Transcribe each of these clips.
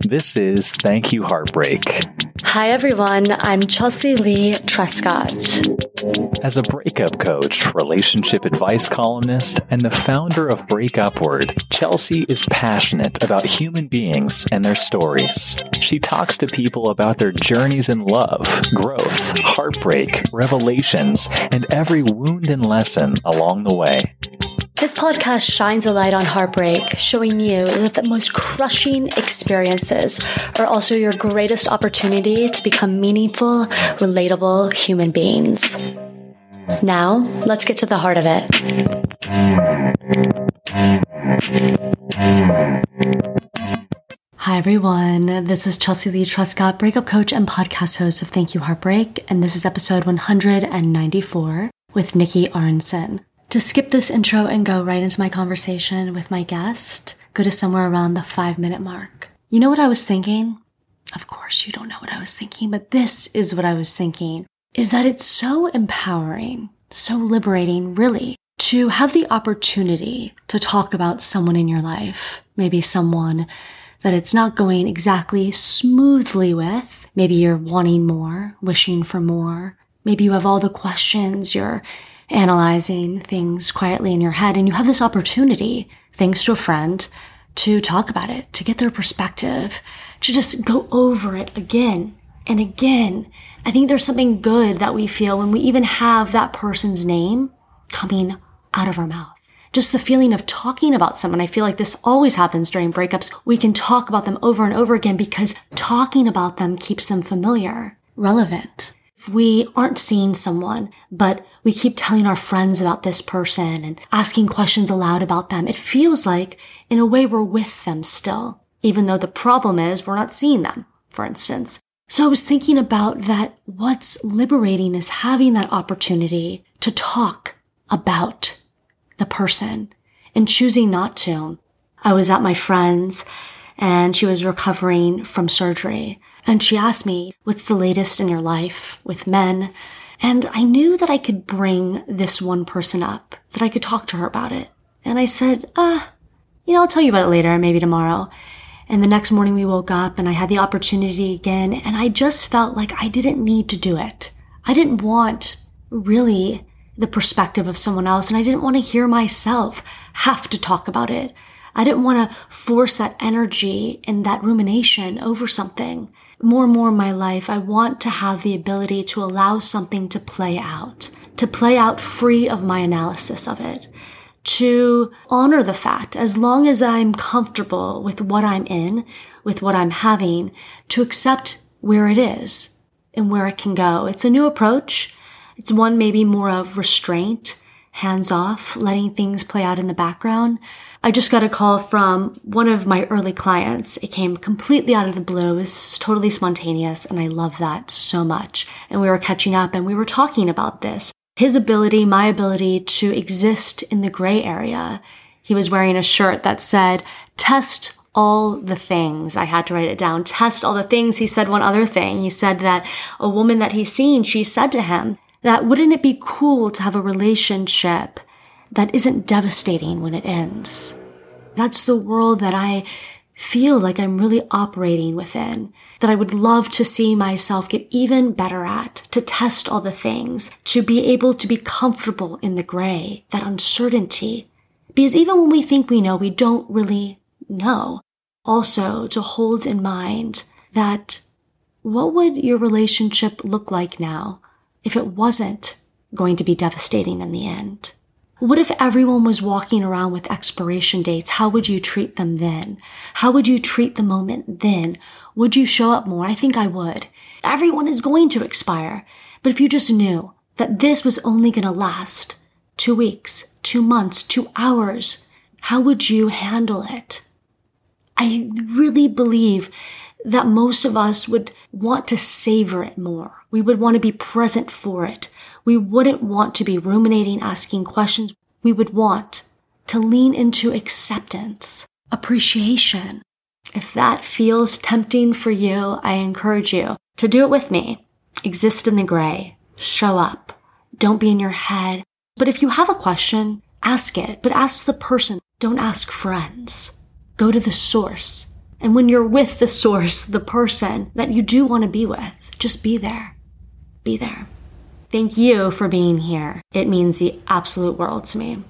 This is Thank You Heartbreak. Hi, everyone. I'm Chelsea Lee Trescott. As a breakup coach, relationship advice columnist, and the founder of Break Upward, Chelsea is passionate about human beings and their stories. She talks to people about their journeys in love, growth, heartbreak, revelations, and every wound and lesson along the way. This podcast shines a light on heartbreak, showing you that the most crushing experiences are also your greatest opportunity to become meaningful, relatable human beings. Now, let's get to the heart of it. Hi, everyone. This is Chelsea Lee Trescott, breakup coach and podcast host of Thank You Heartbreak, and this is episode 194 with Nikki Arensman. To skip this intro and go right into my conversation with my guest, go to somewhere around the five minute mark. You know what I was thinking? Of course, you don't know what I was thinking, but this is what I was thinking is that it's so empowering, so liberating, really, to have the opportunity to talk about someone in your life, maybe someone that it's not going exactly smoothly with. Maybe you're wanting more, wishing for more. Maybe you have all the questions, you're analyzing things quietly in your head. And you have this opportunity, thanks to a friend, to talk about it, to get their perspective, to just go over it again and again. I think there's something good that we feel when we even have that person's name coming out of our mouth. Just the feeling of talking about someone. I feel like this always happens during breakups. We can talk about them over and over again because talking about them keeps them familiar, relevant we aren't seeing someone, but we keep telling our friends about this person and asking questions aloud about them, it feels like, in a way, we're with them still, even though the problem is we're not seeing them, for instance. So I was thinking about that what's liberating is having that opportunity to talk about the person and choosing not to. I was at my friend's and she was recovering from surgery. And she asked me, what's the latest in your life with men? And I knew that I could bring this one person up, that I could talk to her about it. And I said, uh, you know, I'll tell you about it later, maybe tomorrow. And the next morning we woke up and I had the opportunity again and I just felt like I didn't need to do it. I didn't want really the perspective of someone else and I didn't want to hear myself have to talk about it. I didn't want to force that energy and that rumination over something. More and more in my life, I want to have the ability to allow something to play out, to play out free of my analysis of it, to honor the fact, as long as I'm comfortable with what I'm in, with what I'm having, to accept where it is and where it can go. It's a new approach. It's one maybe more of restraint, hands off, letting things play out in the background. I just got a call from one of my early clients. It came completely out of the blue. It was totally spontaneous, and I love that so much. And we were catching up and we were talking about this. His ability, my ability to exist in the gray area. He was wearing a shirt that said, test all the things. I had to write it down. Test all the things. He said one other thing. He said that a woman that he's seen, she said to him that wouldn't it be cool to have a relationship that isn't devastating when it ends. That's the world that I feel like I'm really operating within, that I would love to see myself get even better at, to test all the things, to be able to be comfortable in the gray, that uncertainty. Because even when we think we know, we don't really know. Also, to hold in mind that what would your relationship look like now if it wasn't going to be devastating in the end? What if everyone was walking around with expiration dates? How would you treat them then? How would you treat the moment then? Would you show up more? I think I would. Everyone is going to expire. But if you just knew that this was only going to last two weeks, two months, two hours, how would you handle it? I really believe that most of us would want to savor it more. We would want to be present for it. We wouldn't want to be ruminating, asking questions. We would want to lean into acceptance, appreciation. If that feels tempting for you, I encourage you to do it with me. Exist in the gray. Show up. Don't be in your head. But if you have a question, ask it, but ask the person. Don't ask friends. Go to the source And when you're with the source, the person that you do want to be with, just be there. Be there. Thank you for being here. It means the absolute world to me.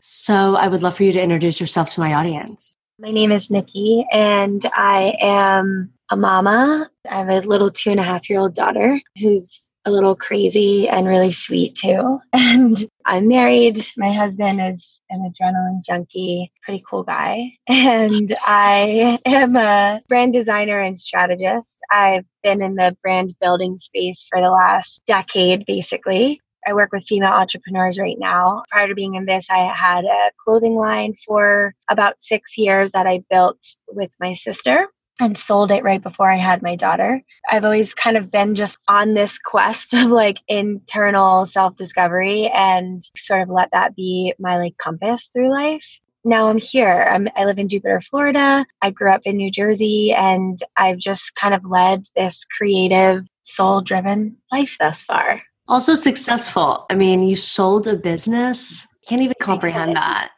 So, I would love for you to introduce yourself to my audience. My name is Nikki, and I am a mama. I have a little two and a half year old daughter who's a little crazy and really sweet too. And I'm married. My husband is an adrenaline junkie, pretty cool guy. And I am a brand designer and strategist. I've been in the brand building space for the last decade, basically. I work with female entrepreneurs right now. Prior to being in this, I had a clothing line for about six years that I built with my sister and sold it right before I had my daughter. I've always kind of been just on this quest of like internal self discovery and sort of let that be my like compass through life. Now I'm here. I'm, I live in Jupiter, Florida. I grew up in New Jersey and I've just kind of led this creative, soul driven life thus far. Also successful. I mean, you sold a business. Can't even comprehend that.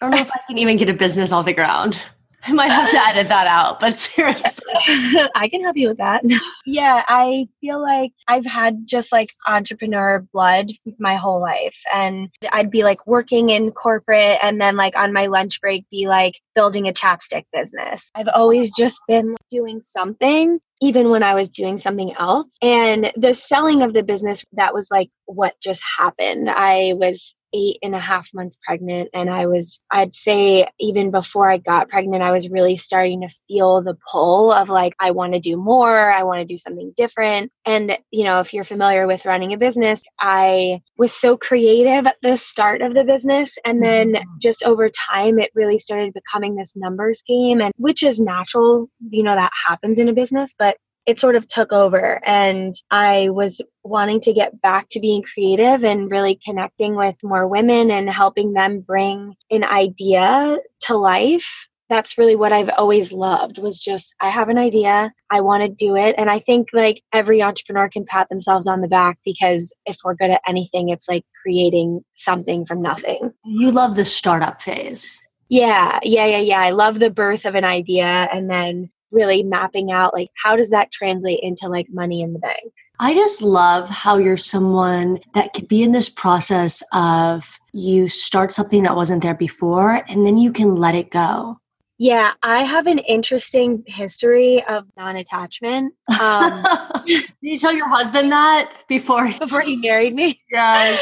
I don't know if I can even get a business off the ground. I might have to edit that out, but seriously. I can help you with that. yeah, I feel like I've had just like entrepreneur blood my whole life. And I'd be like working in corporate and then like on my lunch break be like building a chapstick business. I've always just been doing something even when I was doing something else. And the selling of the business, that was like what just happened. I was eight and a half months pregnant. And I was, I'd say, even before I got pregnant, I was really starting to feel the pull of like, I want to do more. I want to do something different. And, you know, if you're familiar with running a business, I was so creative at the start of the business. And then mm-hmm. just over time, it really started becoming this numbers game, and which is natural, you know, that happens in a business. But it sort of took over and I was wanting to get back to being creative and really connecting with more women and helping them bring an idea to life. That's really what I've always loved was just I have an idea, I want to do it and I think like every entrepreneur can pat themselves on the back because if we're good at anything it's like creating something from nothing. You love the startup phase. Yeah, yeah, yeah, yeah. I love the birth of an idea and then really mapping out like how does that translate into like money in the bank i just love how you're someone that could be in this process of you start something that wasn't there before and then you can let it go yeah, I have an interesting history of non-attachment. Um, Did you tell your husband that before before he married me? Yeah.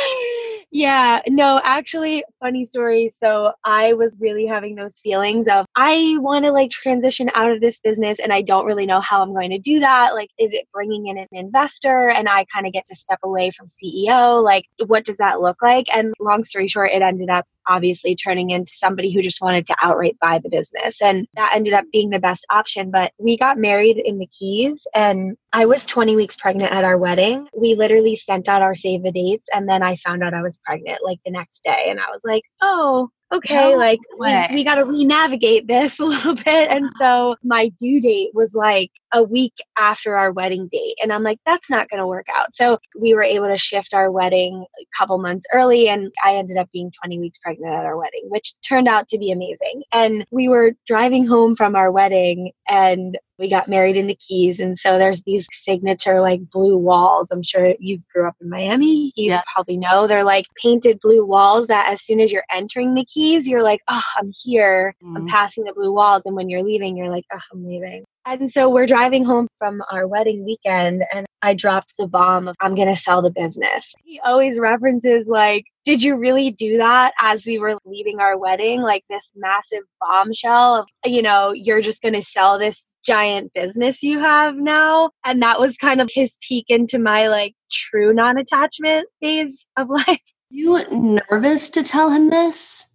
Yeah, no, actually, funny story. So I was really having those feelings of I want to like transition out of this business and I don't really know how I'm going to do that. Like, is it bringing in an investor and I kind of get to step away from CEO? Like, what does that look like? And long story short, it ended up obviously turning into somebody who just wanted to outright buy the business. And that ended up being the best option. But we got married in the Keys and I was 20 weeks pregnant at our wedding. We literally sent out our save the dates and then I found out I was pregnant like the next day. And I was like, oh, okay, no like we, we got to re-navigate this a little bit. And uh-huh. so my due date was like a week after our wedding date. And I'm like, that's not going to work out. So we were able to shift our wedding a couple months early. And I ended up being 20 weeks pregnant at our wedding, which turned out to be amazing. And we were driving home from our wedding and we got married in the Keys. And so there's these signature like blue walls. I'm sure you grew up in Miami. You yeah. probably know they're like painted blue walls that as soon as you're entering the Keys, you're like, oh, I'm here. Mm-hmm. I'm passing the blue walls. And when you're leaving, you're like, oh, I'm leaving. And so we're driving home from our wedding weekend, and I dropped the bomb of, I'm going to sell the business. He always references, like, did you really do that as we were leaving our wedding? Like this massive bombshell of, you know, you're just going to sell this giant business you have now. And that was kind of his peek into my like true non attachment phase of life. You nervous to tell him this?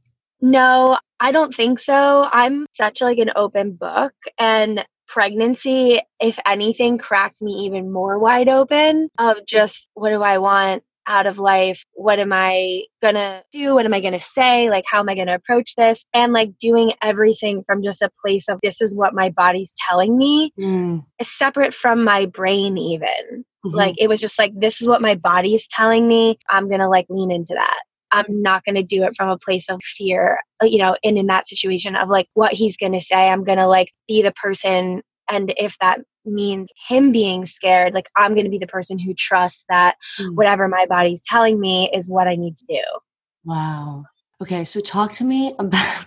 No, I don't think so. I'm such like an open book and pregnancy, if anything, cracked me even more wide open of just what do I want out of life? What am I going to do? What am I going to say? Like, how am I going to approach this? And like doing everything from just a place of this is what my body's telling me, mm. separate from my brain, even. Mm-hmm. Like, it was just like, this is what my body is telling me. I'm going to like lean into that. I'm not going to do it from a place of fear, you know, and in that situation of like what he's going to say, I'm going to like be the person. And if that means him being scared, like I'm going to be the person who trusts that mm. whatever my body's telling me is what I need to do. Wow. Okay. So talk to me about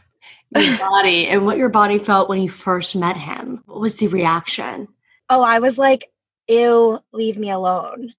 your body and what your body felt when you first met him. What was the reaction? Oh, I was like, ew, leave me alone.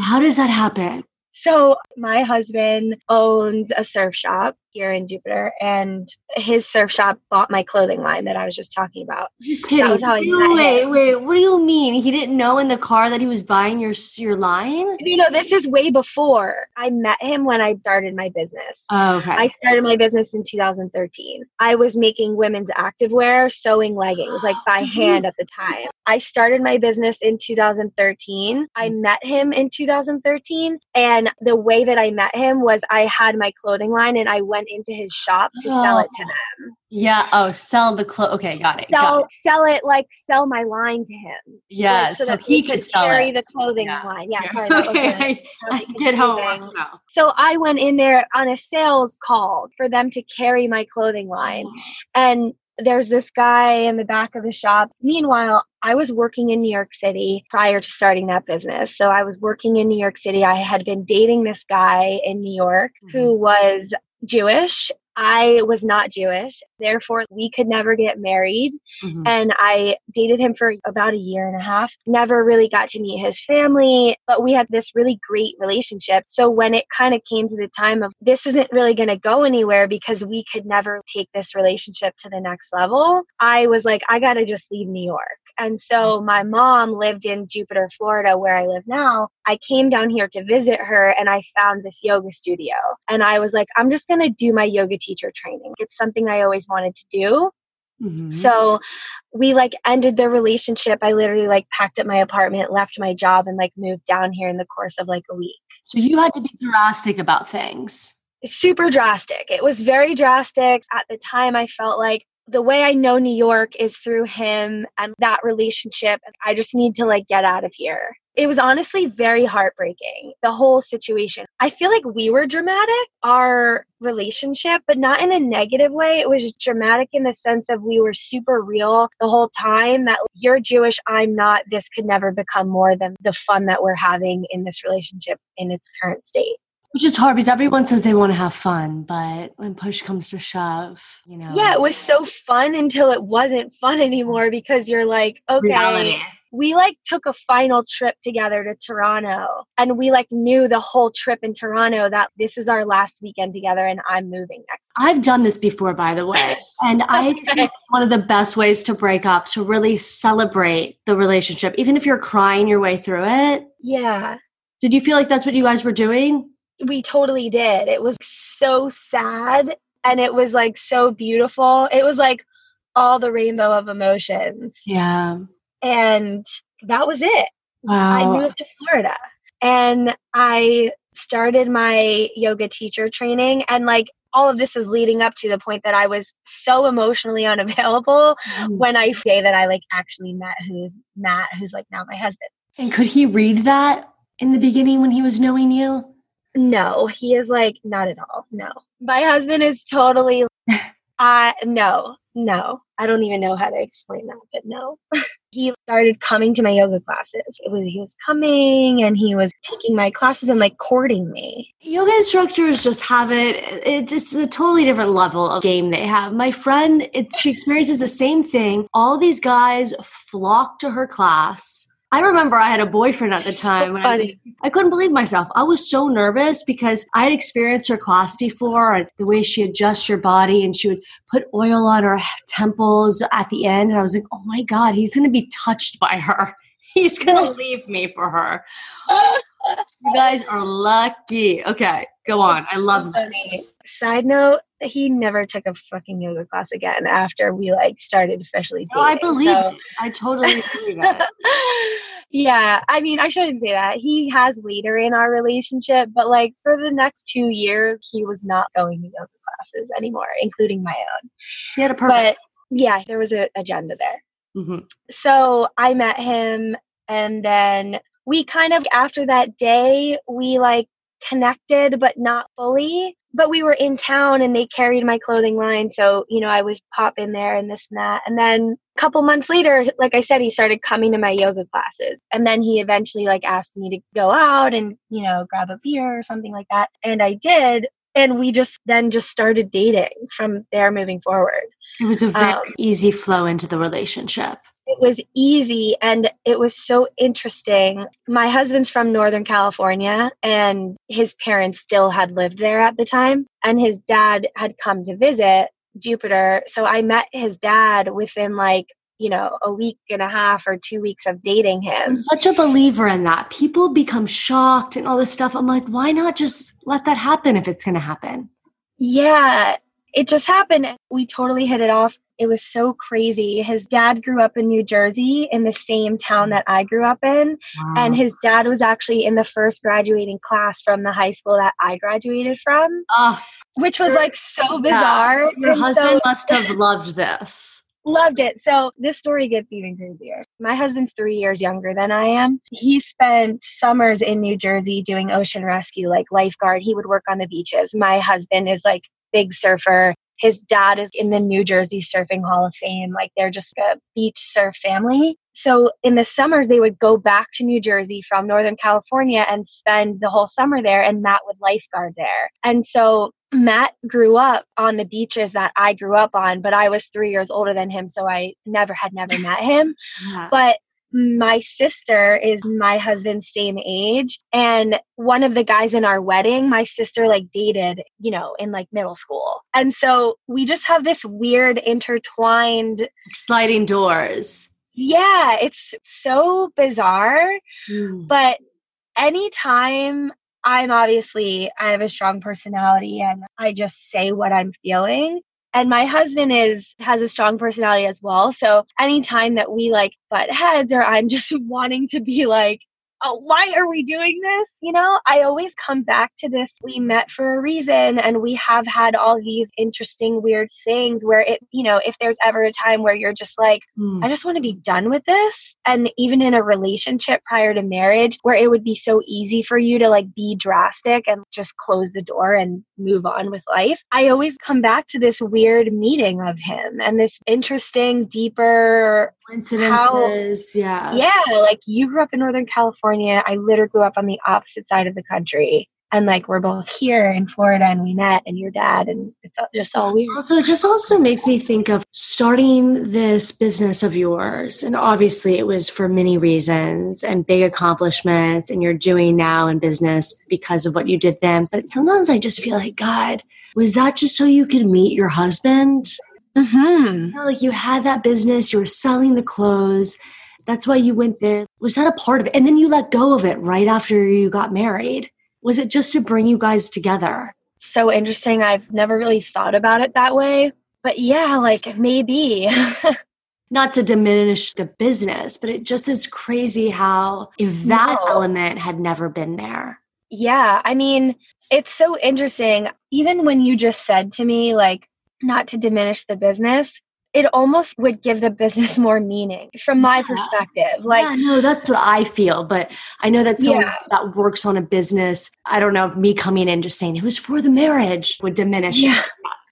How does that happen? So, my husband owns a surf shop here in Jupiter, and his surf shop bought my clothing line that I was just talking about. That was how I Wait, wait, what do you mean? He didn't know in the car that he was buying your your line? You know, this is way before I met him when I started my business. Oh, okay. I started my business in 2013. I was making women's activewear, sewing leggings, like by hand at the time. I started my business in 2013. I met him in 2013, and the way that I met him was I had my clothing line and I went went into his shop to oh. sell it to them. Yeah. Oh, sell the clothes. Okay, got it. Sell, got it. sell it like sell my line to him. Yeah, like, so, so that he, could, sell carry it. the clothing yeah. line. Yeah. Sorry, okay. I, I get home now. So I went in there on a sales call for them to carry my clothing line, oh. and there's this guy in the back of the shop. Meanwhile, I was working in New York City prior to starting that business. So I was working in New York City. I had been dating this guy in New York mm-hmm. who was Jewish. I was not Jewish. Therefore, we could never get married. Mm-hmm. And I dated him for about a year and a half. Never really got to meet his family, but we had this really great relationship. So when it kind of came to the time of this isn't really going to go anywhere because we could never take this relationship to the next level, I was like, I got to just leave New York. And so my mom lived in Jupiter, Florida, where I live now. I came down here to visit her and I found this yoga studio. And I was like, I'm just going to do my yoga teacher training. It's something I always wanted to do. Mm-hmm. So we like ended the relationship. I literally like packed up my apartment, left my job, and like moved down here in the course of like a week. So you had to be drastic about things. Super drastic. It was very drastic. At the time, I felt like the way I know New York is through him and that relationship. I just need to like get out of here. It was honestly very heartbreaking, the whole situation. I feel like we were dramatic, our relationship, but not in a negative way. It was dramatic in the sense of we were super real the whole time that you're Jewish, I'm not. This could never become more than the fun that we're having in this relationship in its current state. Which is hard because everyone says they want to have fun, but when push comes to shove, you know. Yeah, it was so fun until it wasn't fun anymore because you're like, okay, Reality. we like took a final trip together to Toronto and we like knew the whole trip in Toronto that this is our last weekend together and I'm moving next. Week. I've done this before, by the way. And I okay. think it's one of the best ways to break up, to really celebrate the relationship, even if you're crying your way through it. Yeah. Did you feel like that's what you guys were doing? We totally did. It was so sad and it was like so beautiful. It was like all the rainbow of emotions. Yeah. And that was it. Wow. I moved to Florida and I started my yoga teacher training and like all of this is leading up to the point that I was so emotionally unavailable mm. when I say that I like actually met who's Matt, who's like now my husband. And could he read that in the beginning when he was knowing you? No, he is like not at all. No. My husband is totally uh no, no. I don't even know how to explain that, but no. he started coming to my yoga classes. It was he was coming and he was taking my classes and like courting me. Yoga instructors just have it. It's just a totally different level of game they have. My friend, it, she experiences the same thing. All these guys flock to her class I remember I had a boyfriend at the time. So I, I, couldn't believe myself. I was so nervous because I had experienced her class before and the way she adjusts your body and she would put oil on her temples at the end. And I was like, oh my God, he's going to be touched by her. He's going to leave me for her. you guys are lucky. Okay, go on. I love so this. Side note, he never took a fucking yoga class again after we like started officially dating. Oh, I believe so. it. I totally believe it. yeah, I mean, I shouldn't say that. He has later in our relationship, but like for the next two years, he was not going to yoga classes anymore, including my own. He had a purpose. But yeah, there was an agenda there. Mm-hmm. So I met him, and then we kind of after that day we like connected but not fully but we were in town and they carried my clothing line. So, you know, I was pop in there and this and that. And then a couple months later, like I said, he started coming to my yoga classes. And then he eventually like asked me to go out and, you know, grab a beer or something like that. And I did. And we just then just started dating from there moving forward. It was a very um, easy flow into the relationship it was easy and it was so interesting. My husband's from Northern California and his parents still had lived there at the time. And his dad had come to visit Jupiter. So I met his dad within like, you know, a week and a half or two weeks of dating him. I'm such a believer in that. People become shocked and all this stuff. I'm like, why not just let that happen if it's going to happen? Yeah, it just happened. We totally hit it off. It was so crazy. His dad grew up in New Jersey in the same town that I grew up in. Wow. And his dad was actually in the first graduating class from the high school that I graduated from, oh, which was like so bizarre. Yeah. Your and husband so, must have loved this. Loved it. So this story gets even crazier. My husband's three years younger than I am. He spent summers in New Jersey doing ocean rescue, like lifeguard. He would work on the beaches. My husband is like big surfer his dad is in the New Jersey Surfing Hall of Fame. Like they're just a beach surf family. So in the summer, they would go back to New Jersey from Northern California and spend the whole summer there, and Matt would lifeguard there. And so Matt grew up on the beaches that I grew up on, but I was three years older than him, so I never had never met him. Yeah. But my sister is my husband's same age and one of the guys in our wedding my sister like dated you know in like middle school and so we just have this weird intertwined sliding doors yeah it's so bizarre mm. but anytime i'm obviously i have a strong personality and i just say what i'm feeling and my husband is has a strong personality as well. So anytime that we like butt heads or i'm just wanting to be like oh, why are we doing this? You know, I always come back to this. We met for a reason and we have had all these interesting, weird things where it, you know, if there's ever a time where you're just like, mm. I just want to be done with this. And even in a relationship prior to marriage, where it would be so easy for you to like be drastic and just close the door and move on with life, I always come back to this weird meeting of him and this interesting, deeper coincidences. How, yeah. Yeah. Like you grew up in Northern California. I literally grew up on the opposite side of the country. And like we're both here in Florida and we met and your dad and it's just all weird. Also, it just also makes me think of starting this business of yours. And obviously it was for many reasons and big accomplishments and you're doing now in business because of what you did then. But sometimes I just feel like, God, was that just so you could meet your husband? Mm-hmm. You know, like you had that business, you were selling the clothes. That's why you went there. Was that a part of it? And then you let go of it right after you got married. Was it just to bring you guys together? So interesting. I've never really thought about it that way. But yeah, like maybe. Not to diminish the business, but it just is crazy how if that no. element had never been there. Yeah. I mean, it's so interesting. Even when you just said to me, like, not to diminish the business, it almost would give the business more meaning from my yeah. perspective. Like, yeah, no, that's what I feel. But I know that someone yeah. that works on a business, I don't know if me coming in just saying it was for the marriage would diminish. Yeah.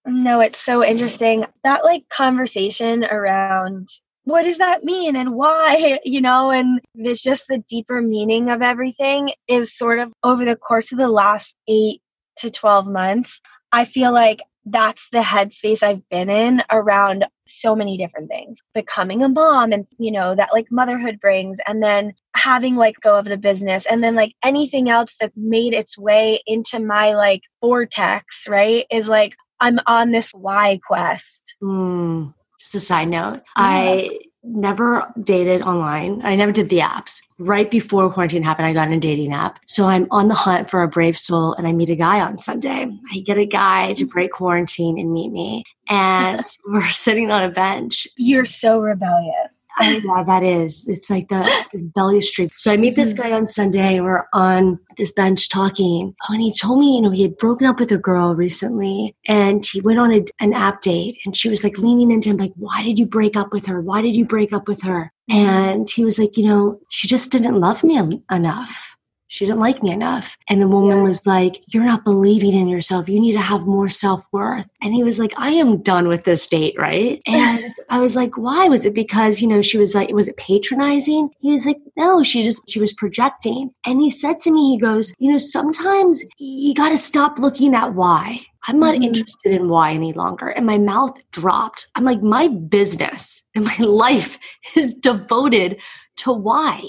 No, it's so interesting. That like conversation around what does that mean and why, you know, and it's just the deeper meaning of everything is sort of over the course of the last eight to 12 months. I feel like that's the headspace I've been in around so many different things. Becoming a mom and, you know, that like motherhood brings, and then having like go of the business, and then like anything else that's made its way into my like vortex, right? Is like I'm on this why quest. Mm, just a side note. Yeah. I never dated online. I never did the apps. Right before quarantine happened, I got in a dating app. So I'm on the hunt for a brave soul and I meet a guy on Sunday. I get a guy to break quarantine and meet me. And we're sitting on a bench. You're so rebellious. I, yeah, that is. It's like the, the rebellious streak. So I meet this mm-hmm. guy on Sunday. And we're on this bench talking. Oh, and he told me, you know, he had broken up with a girl recently and he went on a, an app date and she was like leaning into him, like, why did you break up with her? Why did you break up with her? And he was like, you know, she just didn't love me enough. She didn't like me enough. And the woman Yeah. was like, You're not believing in yourself. You need to have more self worth. And he was like, I am done with this date, right? And I was like, Why? Was it because, you know, she was like, Was it patronizing? He was like, No, she just, she was projecting. And he said to me, He goes, You know, sometimes you got to stop looking at why. I'm not Mhm. interested in why any longer. And my mouth dropped. I'm like, My business and my life is devoted to why.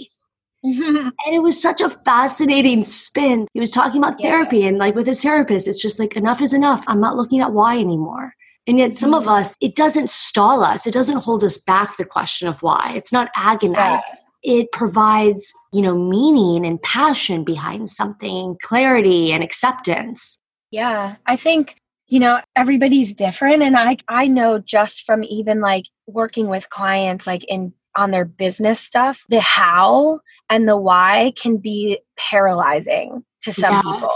Mm-hmm. And it was such a fascinating spin. He was talking about Yeah. therapy and like with his therapist, it's just like enough is enough. I'm not looking at why anymore. And yet some of mm-hmm. us, it doesn't stall us. It doesn't hold us back the question of why. It's not agonizing. It provides, you know, meaning and passion behind something, clarity and acceptance. Yeah, I think you know everybody's different and I I know just from even like working with clients like in on their business stuff, the how and the why can be paralyzing to some people.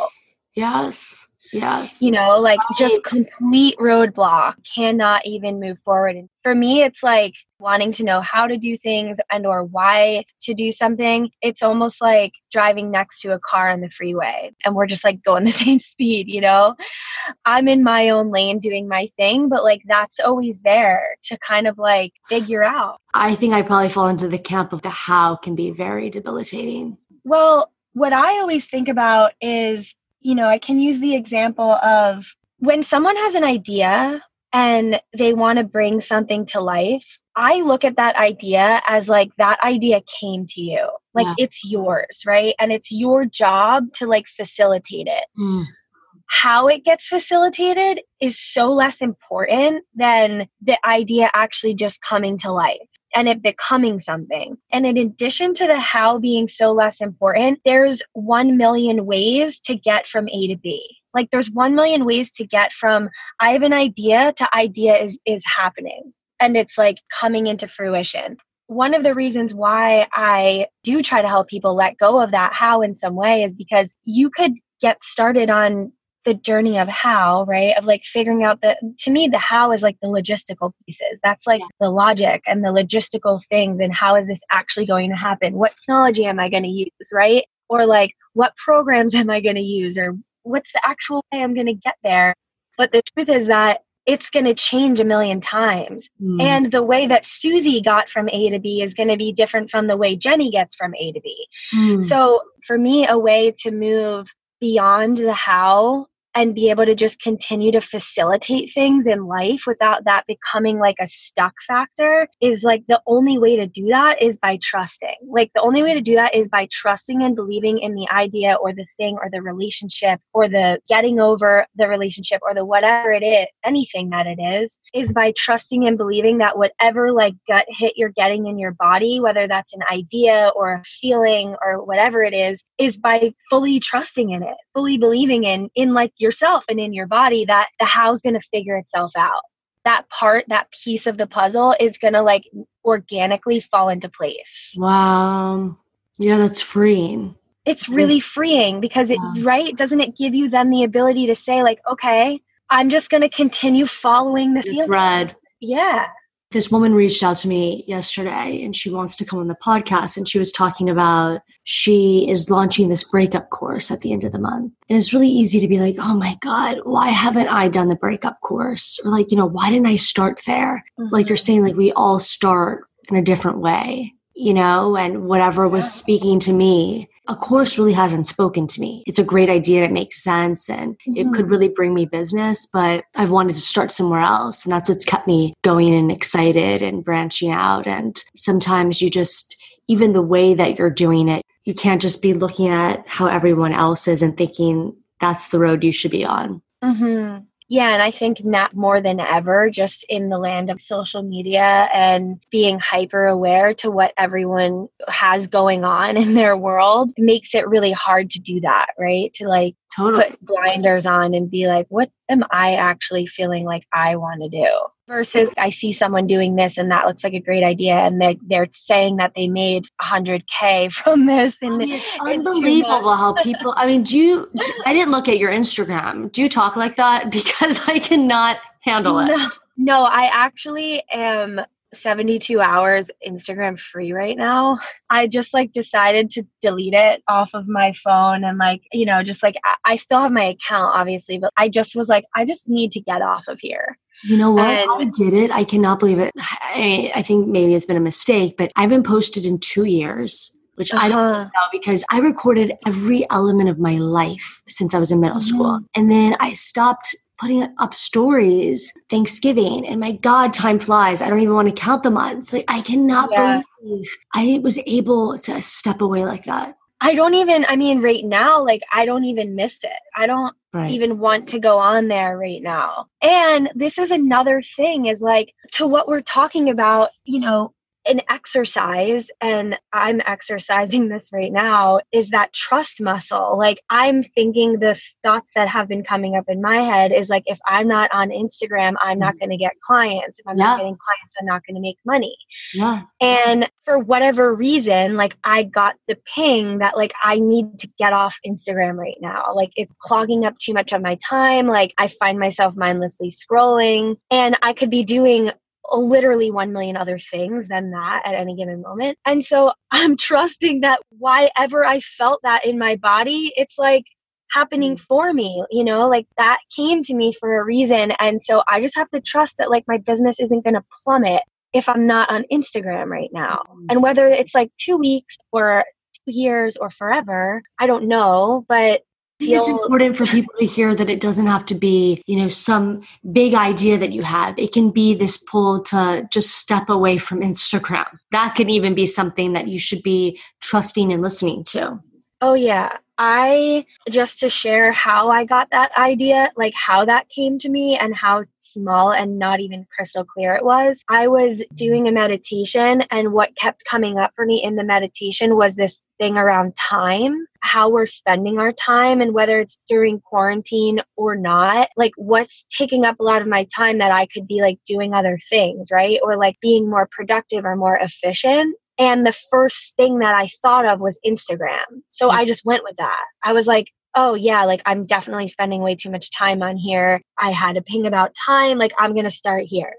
Yes. Yes. You know, like just complete roadblock, cannot even move forward. And for me, it's like wanting to know how to do things and or why to do something. It's almost like driving next to a car on the freeway and we're just like going the same speed, you know? I'm in my own lane doing my thing, but like that's always there to kind of like figure out. I think I probably fall into the camp of the how can be very debilitating. Well, what I always think about is, you know, I can use the example of when someone has an idea and they want to bring something to life, I look at that idea as like that idea came to you. Like Yeah. it's yours, right? And it's your job to like facilitate it. Hmm. How it gets facilitated is so less important than the idea actually just coming to life and it becoming something. And in addition to the how being so less important, there's 1 million ways to get from A to B. Like there's 1 million ways to get from I have an idea to idea is is happening and it's like coming into fruition. One of the reasons why I do try to help people let go of that how in some way is because you could get started on the journey of how, right? Of like figuring out that to me, the how is like the logistical pieces. That's like the logic and the logistical things and how is this actually going to happen? What technology am I going to use, right? Or like what programs am I going to use or what's the actual way I'm going to get there? But the truth is that it's going to change a million times. Mm. And the way that Susie got from A to B is going to be different from the way Jenny gets from A to B. Mm. So for me, a way to move beyond the how and be able to just continue to facilitate things in life without that becoming like a stuck factor is like the only way to do that is by trusting. Like the only way to do that is by trusting and believing in the idea or the thing or the relationship or the getting over the relationship or the whatever it is, anything that it is, is by trusting and believing that whatever like gut hit you're getting in your body, whether that's an idea or a feeling or whatever it is, is by fully trusting in it, fully believing in in like yourself and in your body that the how's going to figure itself out. That part, that piece of the puzzle is going to like organically fall into place. Wow. Yeah, that's freeing. It's really freeing because it Yeah. right doesn't it give you then the ability to say like okay, I'm just going to continue following the The feeling. thread. Yeah. This woman reached out to me yesterday and she wants to come on the podcast. And she was talking about she is launching this breakup course at the end of the month. And it's really easy to be like, oh my God, why haven't I done the breakup course? Or like, you know, why didn't I start there? Like you're mm-hmm. saying, like we all start in a different way, you know, and whatever was speaking to me, a course really hasn't spoken to me. It's a great idea. It makes sense and it Mhm. could really bring me business, but I've wanted to start somewhere else. And that's what's kept me going and excited and branching out. And sometimes you just, even the way that you're doing it, you can't just be looking at how everyone else is and thinking that's the road you should be on. hmm Yeah, and I think not more than ever, just in the land of social media and being hyper aware to what everyone has going on in their world makes it really hard to do that, right? To like Totally. put blinders on and be like, what am I actually feeling like I want to do? Versus I see someone doing this and that looks like a great idea and they they're saying that they made 100k from this I and mean, it's unbelievable how people. I mean, do you? I didn't look at your Instagram. Do you talk like that? Because I cannot handle it. No, no, I actually am 72 hours Instagram free right now. I just like decided to delete it off of my phone and like, you know, just like I, I still have my account obviously, but I just was like, I just need to get off of here. You know what? And, I did it. I cannot believe it. I, I, think maybe it's been a mistake, but I haven't posted in two years. Which uh-huh. I don't uh-huh. know because I recorded every element of my life since I was in middle mm-hmm. school. And then I stopped putting up stories Thanksgiving and my God, time flies. I don't even want to count the months. Like I cannot yeah. believe I was able to step away like that. I don't even, I mean, right now, like I don't even miss it. I don't right. even want to go on there right now. And this is another thing is like to what we're talking about, you know, an exercise and i'm exercising this right now is that trust muscle. Like i'm thinking the thoughts that have been coming up in my head is like if i'm not on instagram i'm not mm. going to get clients. If i'm yeah. not getting clients i'm not going to make money. Yeah. And for whatever reason like i got the ping that like i need to get off instagram right now. Like it's clogging up too much of my time. Like i find myself mindlessly scrolling and i could be doing literally 1 million other things than that at any given moment. And so I'm trusting that why ever I felt that in my body, it's like happening mm. for me, you know, like that came to me for a reason. And so I just have to trust that like my business isn't going to plummet if I'm not on Instagram right now. Mm. And whether it's like two weeks or two years or forever, I don't know. But feel it's important for people to hear that it doesn't have to be you know some big idea that you have. It can be this pull to just step away from instagram. That can even be something that you should be trusting and listening to. Oh yeah. I just to share how I got that idea, like how that came to me and how small and not even crystal clear it was. I was doing a meditation, and what kept coming up for me in the meditation was this thing around time, how we're spending our time, and whether it's during quarantine or not. Like, what's taking up a lot of my time that I could be like doing other things, right? Or like being more productive or more efficient. And the first thing that I thought of was Instagram. So mm. I just went with that. I was like, oh, yeah, like I'm definitely spending way too much time on here. I had a ping about time. Like I'm going to start here.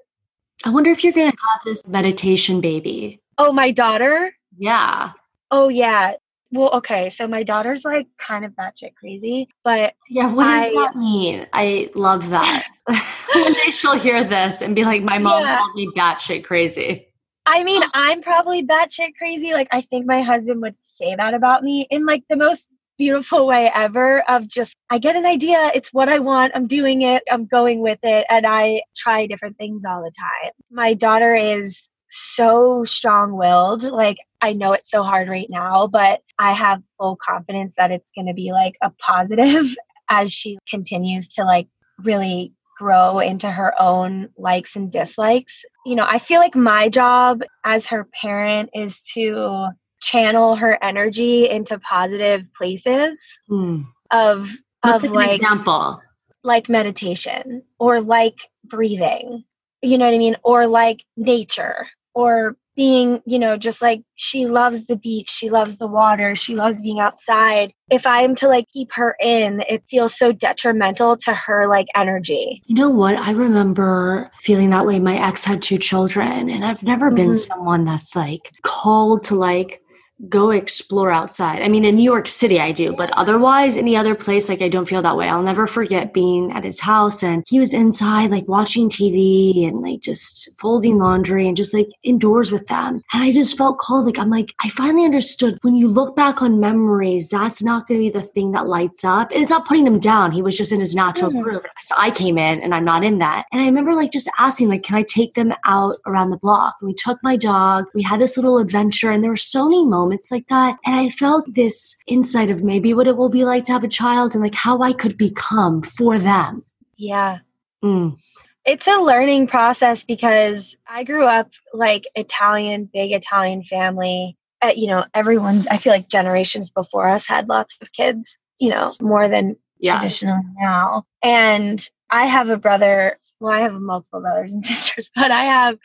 I wonder if you're going to have this meditation baby. Oh, my daughter? Yeah. Oh, yeah. Well, okay. So my daughter's like kind of batshit crazy, but yeah, what does I, that mean? I love that. One day she'll hear this and be like, "My mom yeah. called me batshit crazy." I mean, I'm probably batshit crazy. Like, I think my husband would say that about me in like the most beautiful way ever of just, I get an idea. It's what I want. I'm doing it. I'm going with it. And I try different things all the time. My daughter is so strong willed. Like, I know it's so hard right now, but I have full confidence that it's going to be like a positive as she continues to like really grow into her own likes and dislikes. You know, I feel like my job as her parent is to channel her energy into positive places hmm. of What's of an like example like meditation or like breathing you know what i mean or like nature or being, you know, just like she loves the beach, she loves the water, she loves being outside. If I'm to like keep her in, it feels so detrimental to her like energy. You know what? I remember feeling that way. My ex had two children, and I've never mm-hmm. been someone that's like called to like go explore outside. I mean, in New York City, I do, but otherwise, any other place, like I don't feel that way. I'll never forget being at his house and he was inside, like watching TV and like just folding laundry and just like indoors with them. And I just felt called. Like, I'm like, I finally understood when you look back on memories, that's not going to be the thing that lights up. And it's not putting him down. He was just in his natural mm-hmm. groove. So I came in and I'm not in that. And I remember like just asking, like, can I take them out around the block? And we took my dog. We had this little adventure and there were so many moments moments like that. And I felt this insight of maybe what it will be like to have a child and like how I could become for them. Yeah. Mm. It's a learning process because I grew up like Italian, big Italian family. Uh, you know, everyone's, I feel like generations before us had lots of kids, you know, more than yes. traditionally now. And I have a brother well, I have multiple brothers and sisters, but I have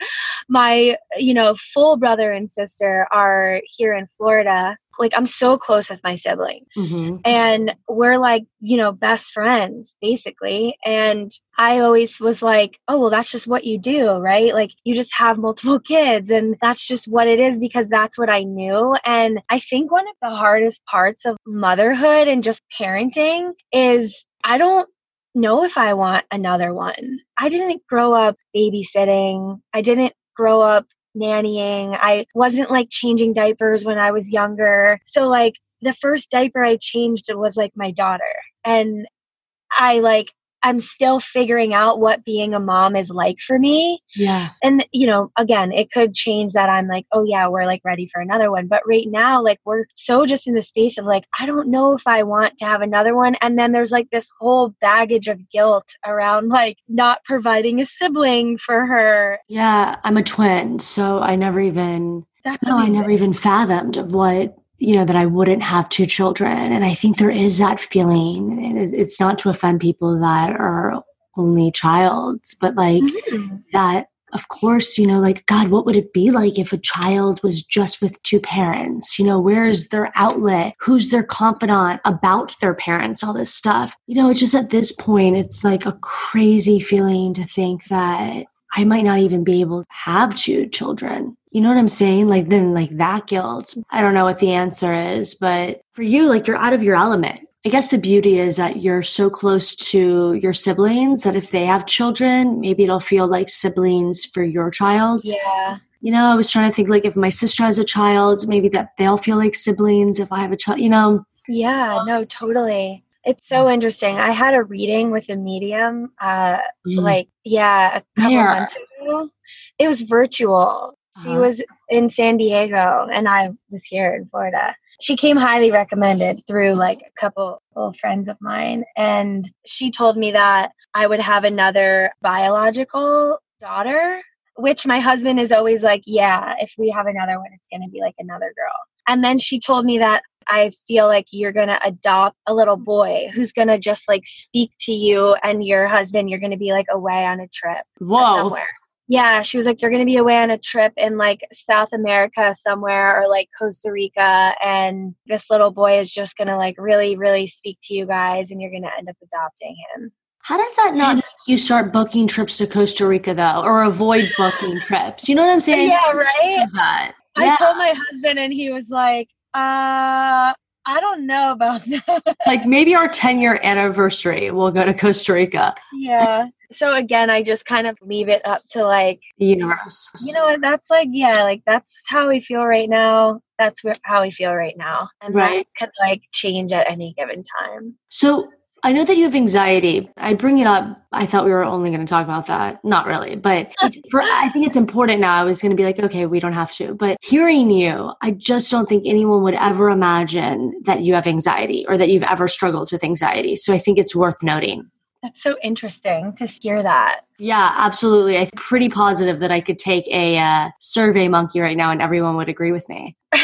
my, you know, full brother and sister are here in Florida. Like, I'm so close with my sibling. Mm-hmm. And we're like, you know, best friends, basically. And I always was like, oh, well, that's just what you do, right? Like, you just have multiple kids, and that's just what it is because that's what I knew. And I think one of the hardest parts of motherhood and just parenting is I don't know if I want another one. I didn't grow up babysitting. I didn't grow up nannying. I wasn't like changing diapers when I was younger. So like the first diaper I changed was like my daughter. And I like I'm still figuring out what being a mom is like for me. Yeah. And, you know, again, it could change that I'm like, oh, yeah, we're like ready for another one. But right now, like, we're so just in the space of like, I don't know if I want to have another one. And then there's like this whole baggage of guilt around like not providing a sibling for her. Yeah. I'm a twin. So I never even, so I never even fathomed of what you know, that I wouldn't have two children. And I think there is that feeling. It's not to offend people that are only childs, but like mm-hmm. that, of course, you know, like, God, what would it be like if a child was just with two parents? You know, where is their outlet? Who's their confidant about their parents? All this stuff. You know, it's just at this point, it's like a crazy feeling to think that I might not even be able to have two children. You know what I'm saying? Like then like that guilt. I don't know what the answer is, but for you, like you're out of your element. I guess the beauty is that you're so close to your siblings that if they have children, maybe it'll feel like siblings for your child. Yeah. You know, I was trying to think like if my sister has a child, maybe that they'll feel like siblings if I have a child, you know? Yeah, no, totally. It's so interesting. I had a reading with a medium, uh, mm. like yeah, a couple Where? months ago. It was virtual. She uh-huh. was in San Diego, and I was here in Florida. She came highly recommended through like a couple old friends of mine, and she told me that I would have another biological daughter. Which my husband is always like, yeah, if we have another one, it's going to be like another girl. And then she told me that I feel like you're going to adopt a little boy who's going to just like speak to you and your husband. You're going to be like away on a trip Whoa. somewhere. Yeah, she was like, You're going to be away on a trip in like South America somewhere or like Costa Rica. And this little boy is just going to like really, really speak to you guys and you're going to end up adopting him. How does that not make you start booking trips to Costa Rica though, or avoid booking trips? You know what I'm saying? Yeah, right. I yeah. told my husband, and he was like, uh, I don't know about that. Like maybe our 10 year anniversary, we'll go to Costa Rica. Yeah. So again, I just kind of leave it up to like the universe. You know what? That's like, yeah, like that's how we feel right now. That's how we feel right now. And right. that could like change at any given time. So I know that you have anxiety. I bring it up. I thought we were only going to talk about that. Not really, but for, I think it's important now. I was going to be like, okay, we don't have to. But hearing you, I just don't think anyone would ever imagine that you have anxiety or that you've ever struggled with anxiety. So I think it's worth noting. That's so interesting to hear that. Yeah, absolutely. I'm pretty positive that I could take a uh, survey monkey right now and everyone would agree with me.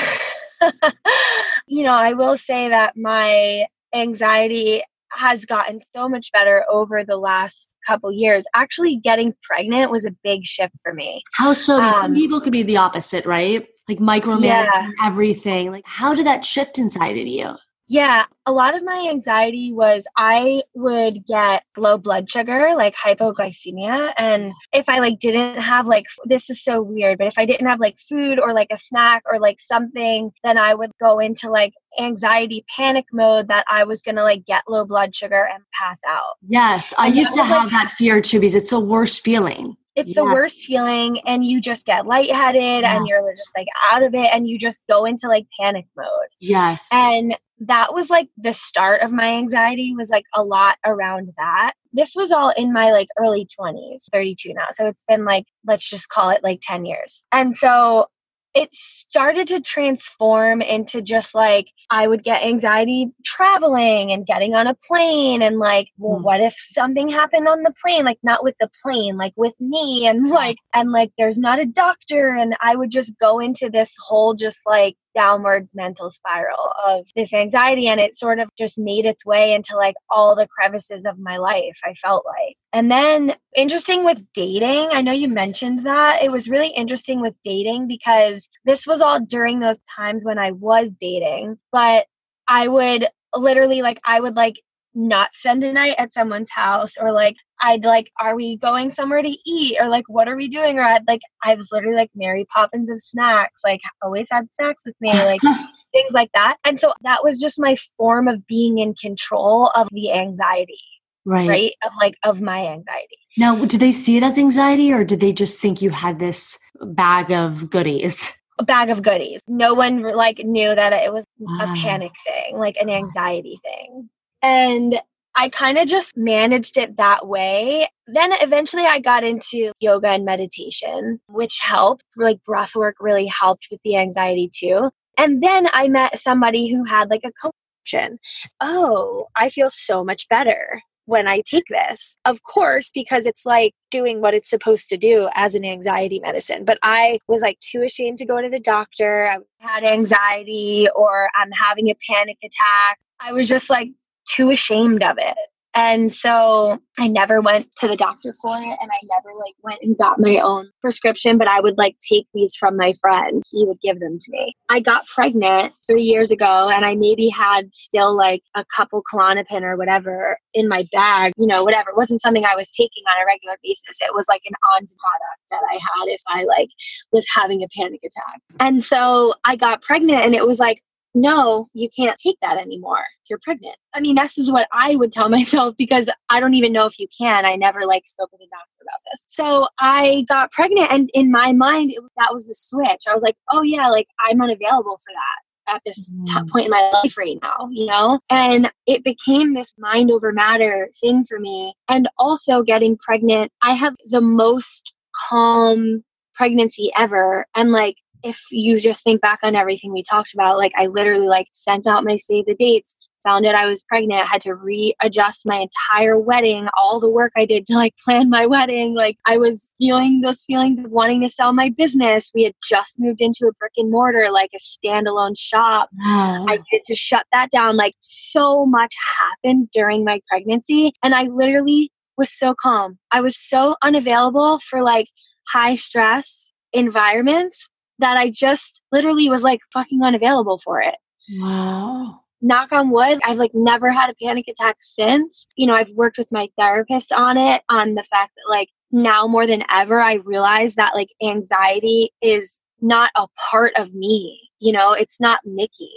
you know, I will say that my anxiety has gotten so much better over the last couple years. Actually, getting pregnant was a big shift for me. How so? Um, Some people could be the opposite, right? Like micromanaging yeah. everything. Like, how did that shift inside of you? Yeah, a lot of my anxiety was I would get low blood sugar, like hypoglycemia, and if I like didn't have like this is so weird, but if I didn't have like food or like a snack or like something, then I would go into like anxiety panic mode that I was going to like get low blood sugar and pass out. Yes, I used to have like, that fear too because it's the worst feeling it's yes. the worst feeling and you just get lightheaded yes. and you're just like out of it and you just go into like panic mode. Yes. And that was like the start of my anxiety was like a lot around that. This was all in my like early 20s, 32 now. So it's been like let's just call it like 10 years. And so it started to transform into just like I would get anxiety traveling and getting on a plane and like, well, mm. what if something happened on the plane? Like not with the plane, like with me and like and like there's not a doctor and I would just go into this whole just like downward mental spiral of this anxiety and it sort of just made its way into like all the crevices of my life i felt like. And then interesting with dating i know you mentioned that it was really interesting with dating because this was all during those times when i was dating but i would literally like i would like not spend a night at someone's house or like I'd like, are we going somewhere to eat? Or like, what are we doing? Or I'd like, I was literally like Mary Poppins of snacks, like always had snacks with me, like things like that. And so that was just my form of being in control of the anxiety. Right. Right. Of like, of my anxiety. Now, did they see it as anxiety or did they just think you had this bag of goodies? A bag of goodies. No one like knew that it was wow. a panic thing, like an anxiety thing. And I kind of just managed it that way. Then eventually I got into yoga and meditation, which helped. Like breath work really helped with the anxiety too. And then I met somebody who had like a collection. Oh, I feel so much better when I take this. Of course, because it's like doing what it's supposed to do as an anxiety medicine. But I was like too ashamed to go to the doctor. I had anxiety or I'm having a panic attack. I was just like too ashamed of it. And so I never went to the doctor for it and I never like went and got my own prescription, but I would like take these from my friend. He would give them to me. I got pregnant three years ago and I maybe had still like a couple Klonopin or whatever in my bag, you know, whatever. It wasn't something I was taking on a regular basis. It was like an on product that I had if I like was having a panic attack. And so I got pregnant and it was like, no, you can't take that anymore. You're pregnant. I mean, this is what I would tell myself because I don't even know if you can. I never like spoke with a doctor about this. So I got pregnant, and in my mind, it, that was the switch. I was like, oh yeah, like I'm unavailable for that at this mm. point in my life right now, you know? And it became this mind over matter thing for me. And also getting pregnant, I have the most calm pregnancy ever. And like if you just think back on everything we talked about, like I literally like sent out my save the dates, found out I was pregnant, had to readjust my entire wedding, all the work I did to like plan my wedding. Like I was feeling those feelings of wanting to sell my business. We had just moved into a brick and mortar, like a standalone shop. Wow. I ah. had to shut that down. Like so much happened during my pregnancy. And I literally was so calm. I was so unavailable for like high stress environments that I just literally was like fucking unavailable for it. Wow. Knock on wood, I've like never had a panic attack since. You know, I've worked with my therapist on it, on the fact that like now more than ever, I realize that like anxiety is not a part of me. You know, it's not Nikki.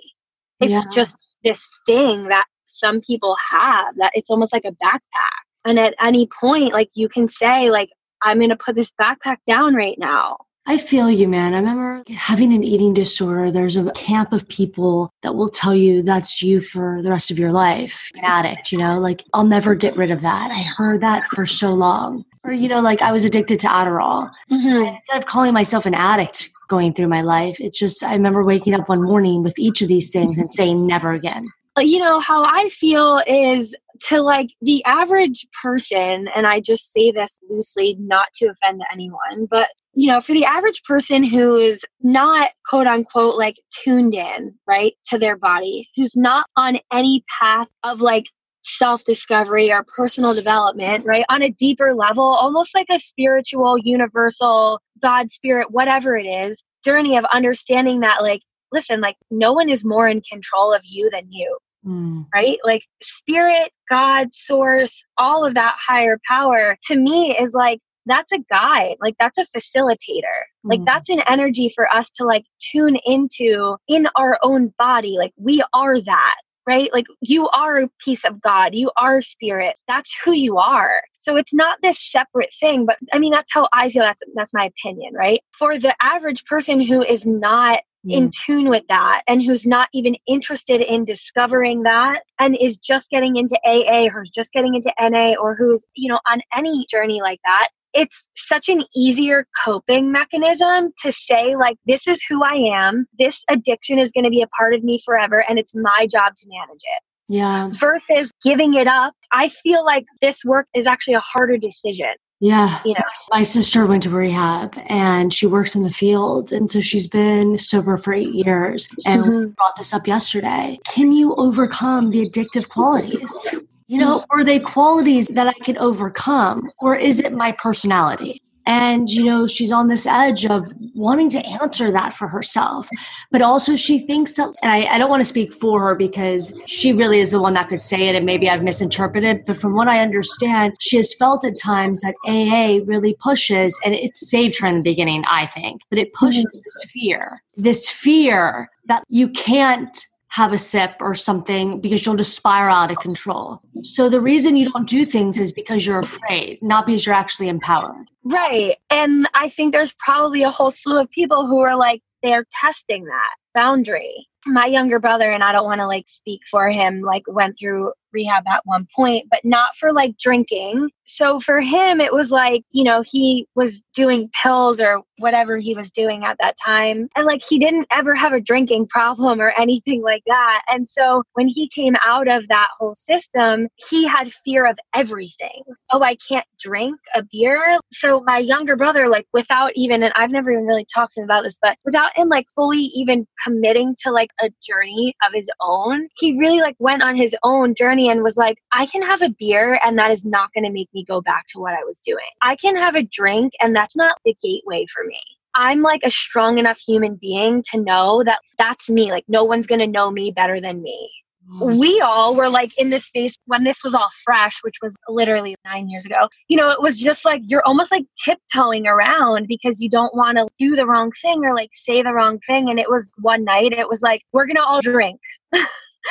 It's yeah. just this thing that some people have that it's almost like a backpack. And at any point, like you can say, like, I'm going to put this backpack down right now. I feel you, man. I remember having an eating disorder. There's a camp of people that will tell you that's you for the rest of your life. An addict, you know, like I'll never get rid of that. I heard that for so long. Or, you know, like I was addicted to Adderall. Mm-hmm. And instead of calling myself an addict going through my life, it's just, I remember waking up one morning with each of these things and saying never again. You know, how I feel is to like the average person, and I just say this loosely not to offend anyone, but you know, for the average person who is not quote unquote like tuned in, right, to their body, who's not on any path of like self discovery or personal development, right, on a deeper level, almost like a spiritual, universal, God spirit, whatever it is, journey of understanding that, like, listen, like, no one is more in control of you than you. Mm. Right? Like spirit, God, source, all of that higher power to me is like that's a guide like that's a facilitator. Like mm. that's an energy for us to like tune into in our own body. Like we are that right? Like you are a piece of god. You are spirit. That's who you are. So it's not this separate thing but i mean that's how i feel. That's that's my opinion right? For the average person who is not in mm. tune with that and who's not even interested in discovering that and is just getting into AA or just getting into NA or who's, you know, on any journey like that, it's such an easier coping mechanism to say like this is who i am this addiction is going to be a part of me forever and it's my job to manage it yeah versus giving it up i feel like this work is actually a harder decision Yeah. You know, my sister went to rehab and she works in the field. And so she's been sober for eight years. And mm-hmm. we brought this up yesterday. Can you overcome the addictive qualities? You know, are they qualities that I can overcome? Or is it my personality? And, you know, she's on this edge of wanting to answer that for herself. But also, she thinks that, and I, I, don't want to speak for her because she really is the one that could say it, and maybe I've misinterpreted. But from what I understand, she has felt at times that AA really pushes, and it saved her in the beginning, I think, but it pushes mm-hmm. this fear, this fear that you can't have a sip or something because you'll just spiral out of control. So the reason you don't do things is because you're afraid, not because you're actually empowered. Right. And I think there's probably a whole slew of people who are like, they're testing that boundary. My younger brother, and I don't want to like speak for him, like went through rehab at one point, but not for like drinking. So for him, it was like, you know, he was doing pills or whatever he was doing at that time. And like he didn't ever have a drinking problem or anything like that. And so when he came out of that whole system, he had fear of everything. Oh, I can't drink a beer. So my younger brother, like without even, and I've never even really talked to him about this, but without him like fully even committing to like a journey of his own, he really like went on his own journey and was like, I can have a beer and that is not going to make me go back to what I was doing. I can have a drink and that's not the gateway for me. I'm like a strong enough human being to know that that's me. Like, no one's going to know me better than me. Mm. We all were like in this space when this was all fresh, which was literally nine years ago. You know, it was just like you're almost like tiptoeing around because you don't want to do the wrong thing or like say the wrong thing. And it was one night, it was like, we're going to all drink.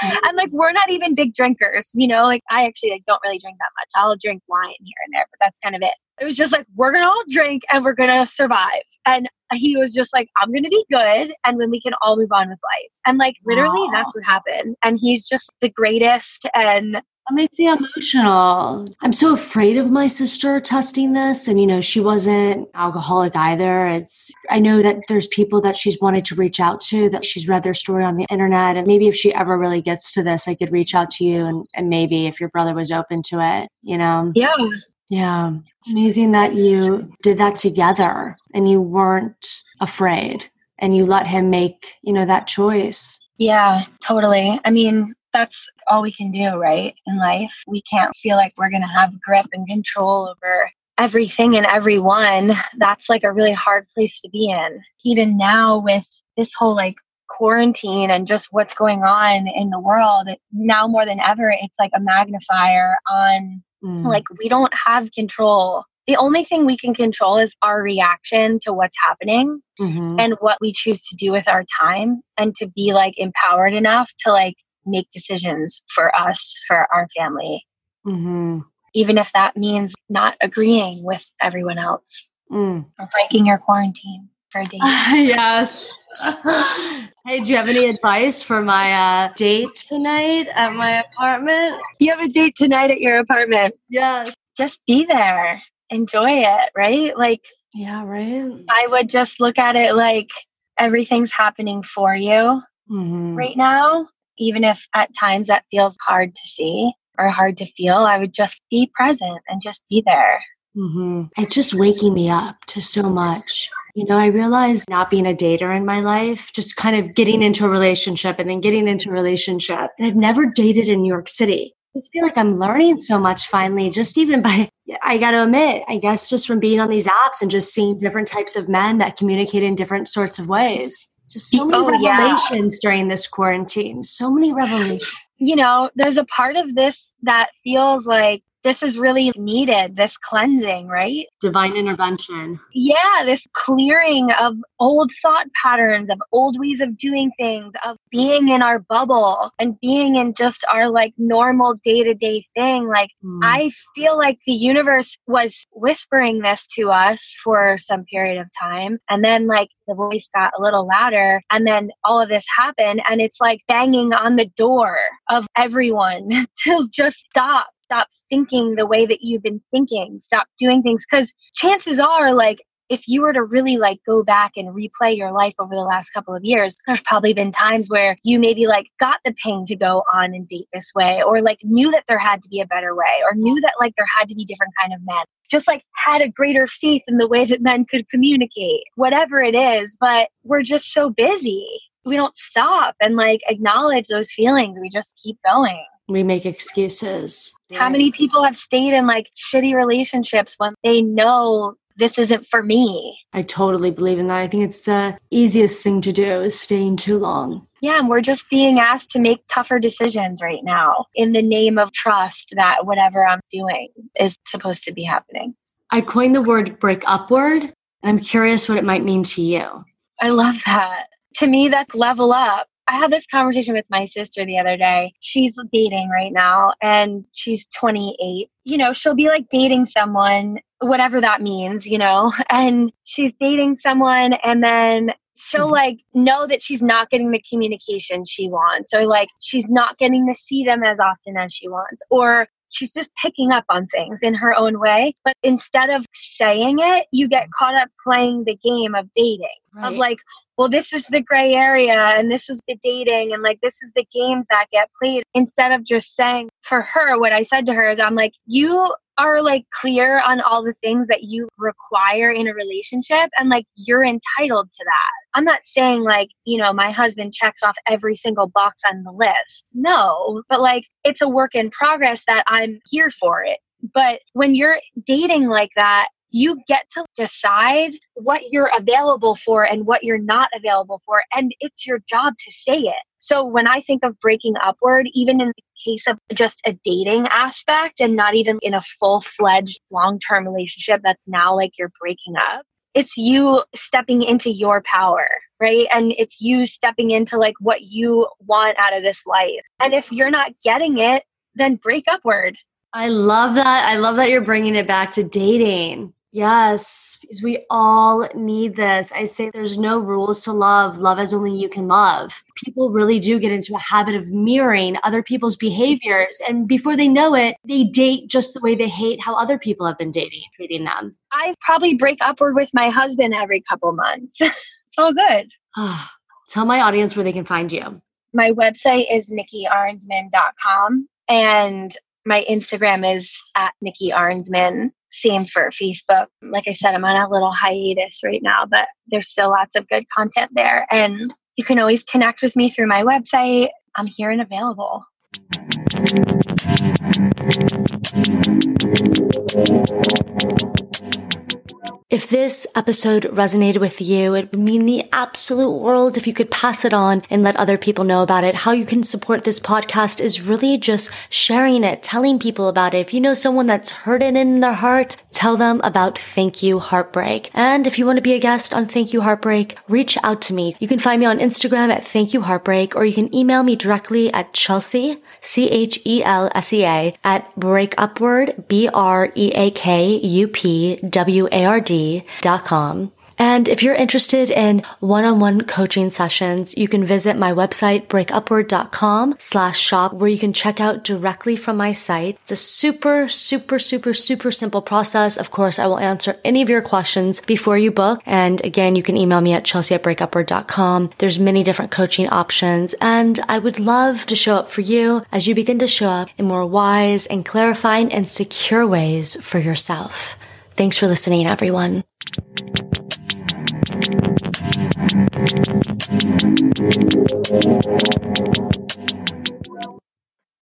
and like we're not even big drinkers, you know. Like I actually like don't really drink that much. I'll drink wine here and there, but that's kind of it. It was just like we're gonna all drink and we're gonna survive. And he was just like, I'm gonna be good, and then we can all move on with life. And like literally, that's what happened. And he's just the greatest. And that makes me emotional. I'm so afraid of my sister testing this. And, you know, she wasn't alcoholic either. It's, I know that there's people that she's wanted to reach out to, that she's read their story on the internet. And maybe if she ever really gets to this, I could reach out to you. And, and maybe if your brother was open to it, you know? Yeah. Yeah. Amazing that you did that together and you weren't afraid and you let him make, you know, that choice. Yeah, totally. I mean, that's all we can do, right? In life, we can't feel like we're going to have grip and control over everything and everyone. That's like a really hard place to be in. Even now, with this whole like quarantine and just what's going on in the world, now more than ever, it's like a magnifier on mm. like we don't have control. The only thing we can control is our reaction to what's happening mm-hmm. and what we choose to do with our time and to be like empowered enough to like make decisions for us, for our family. Mm-hmm. Even if that means not agreeing with everyone else mm. or breaking your quarantine for a day. yes. hey, do you have any advice for my uh, date tonight at my apartment? You have a date tonight at your apartment. Yes. Just be there. Enjoy it, right? Like, yeah, right. I would just look at it like everything's happening for you mm-hmm. right now even if at times that feels hard to see or hard to feel, I would just be present and just be there. Mm-hmm. It's just waking me up to so much. You know, I realized not being a dater in my life, just kind of getting into a relationship and then getting into a relationship. And I've never dated in New York City. I just feel like I'm learning so much finally, just even by, I got to admit, I guess just from being on these apps and just seeing different types of men that communicate in different sorts of ways. Just so many oh, revelations yeah. during this quarantine. So many revelations. You know, there's a part of this that feels like this is really needed this cleansing right? Divine intervention. Yeah this clearing of old thought patterns of old ways of doing things of being in our bubble and being in just our like normal day-to-day thing. Like mm. i feel like the universe was whispering this to us for some period of time and then like the voice got a little louder and then all of this happened and it's like banging on the door of everyone to just stop stop thinking the way that you've been thinking, stop doing things. Because chances are, like, if you were to really like go back and replay your life over the last couple of years, there's probably been times where you maybe like got the ping to go on and date this way, or like knew that there had to be a better way, or knew that like there had to be different kind of men just like had a greater faith in the way that men could communicate, whatever it is. But we're just so busy. We don't stop and like acknowledge those feelings. We just keep going. We make excuses. How many people have stayed in like shitty relationships when they know this isn't for me? I totally believe in that. I think it's the easiest thing to do is staying too long. Yeah, and we're just being asked to make tougher decisions right now in the name of trust that whatever I'm doing is supposed to be happening. I coined the word break upward, and I'm curious what it might mean to you. I love that. To me, that's level up. I had this conversation with my sister the other day. She's dating right now and she's 28. You know, she'll be like dating someone, whatever that means, you know, and she's dating someone and then she'll mm-hmm. like know that she's not getting the communication she wants or like she's not getting to see them as often as she wants or she's just picking up on things in her own way but instead of saying it you get caught up playing the game of dating right. of like well this is the gray area and this is the dating and like this is the games that get played instead of just saying for her what i said to her is i'm like you are like clear on all the things that you require in a relationship and like you're entitled to that. I'm not saying like, you know, my husband checks off every single box on the list. No, but like it's a work in progress that I'm here for it. But when you're dating like that, you get to decide what you're available for and what you're not available for. And it's your job to say it. So when I think of breaking upward, even in the case of just a dating aspect and not even in a full fledged long term relationship that's now like you're breaking up, it's you stepping into your power, right? And it's you stepping into like what you want out of this life. And if you're not getting it, then break upward. I love that. I love that you're bringing it back to dating. Yes, because we all need this. I say there's no rules to love. Love as only you can love. People really do get into a habit of mirroring other people's behaviors. And before they know it, they date just the way they hate how other people have been dating, treating them. I probably break upward with my husband every couple months. it's all good. Tell my audience where they can find you. My website is nikkiarensman.com and my Instagram is at Nikki Arensman same for Facebook. Like I said, I'm on a little hiatus right now, but there's still lots of good content there. And you can always connect with me through my website. I'm here and available. If this episode resonated with you, it would mean the absolute world if you could pass it on and let other people know about it. How you can support this podcast is really just sharing it, telling people about it. If you know someone that's hurting in their heart, tell them about Thank You Heartbreak. And if you want to be a guest on Thank You Heartbreak, reach out to me. You can find me on Instagram at Thank You Heartbreak, or you can email me directly at Chelsea C-H-E-L-S-E-A at breakupward, B-R-E-A-K-U-P-W-A-R-D And if you're interested in one-on-one coaching sessions, you can visit my website, breakupward.com slash shop, where you can check out directly from my site. It's a super, super, super, super simple process. Of course, I will answer any of your questions before you book. And again, you can email me at chelsea at breakupward.com. There's many different coaching options. And I would love to show up for you as you begin to show up in more wise and clarifying and secure ways for yourself. Thanks for listening, everyone.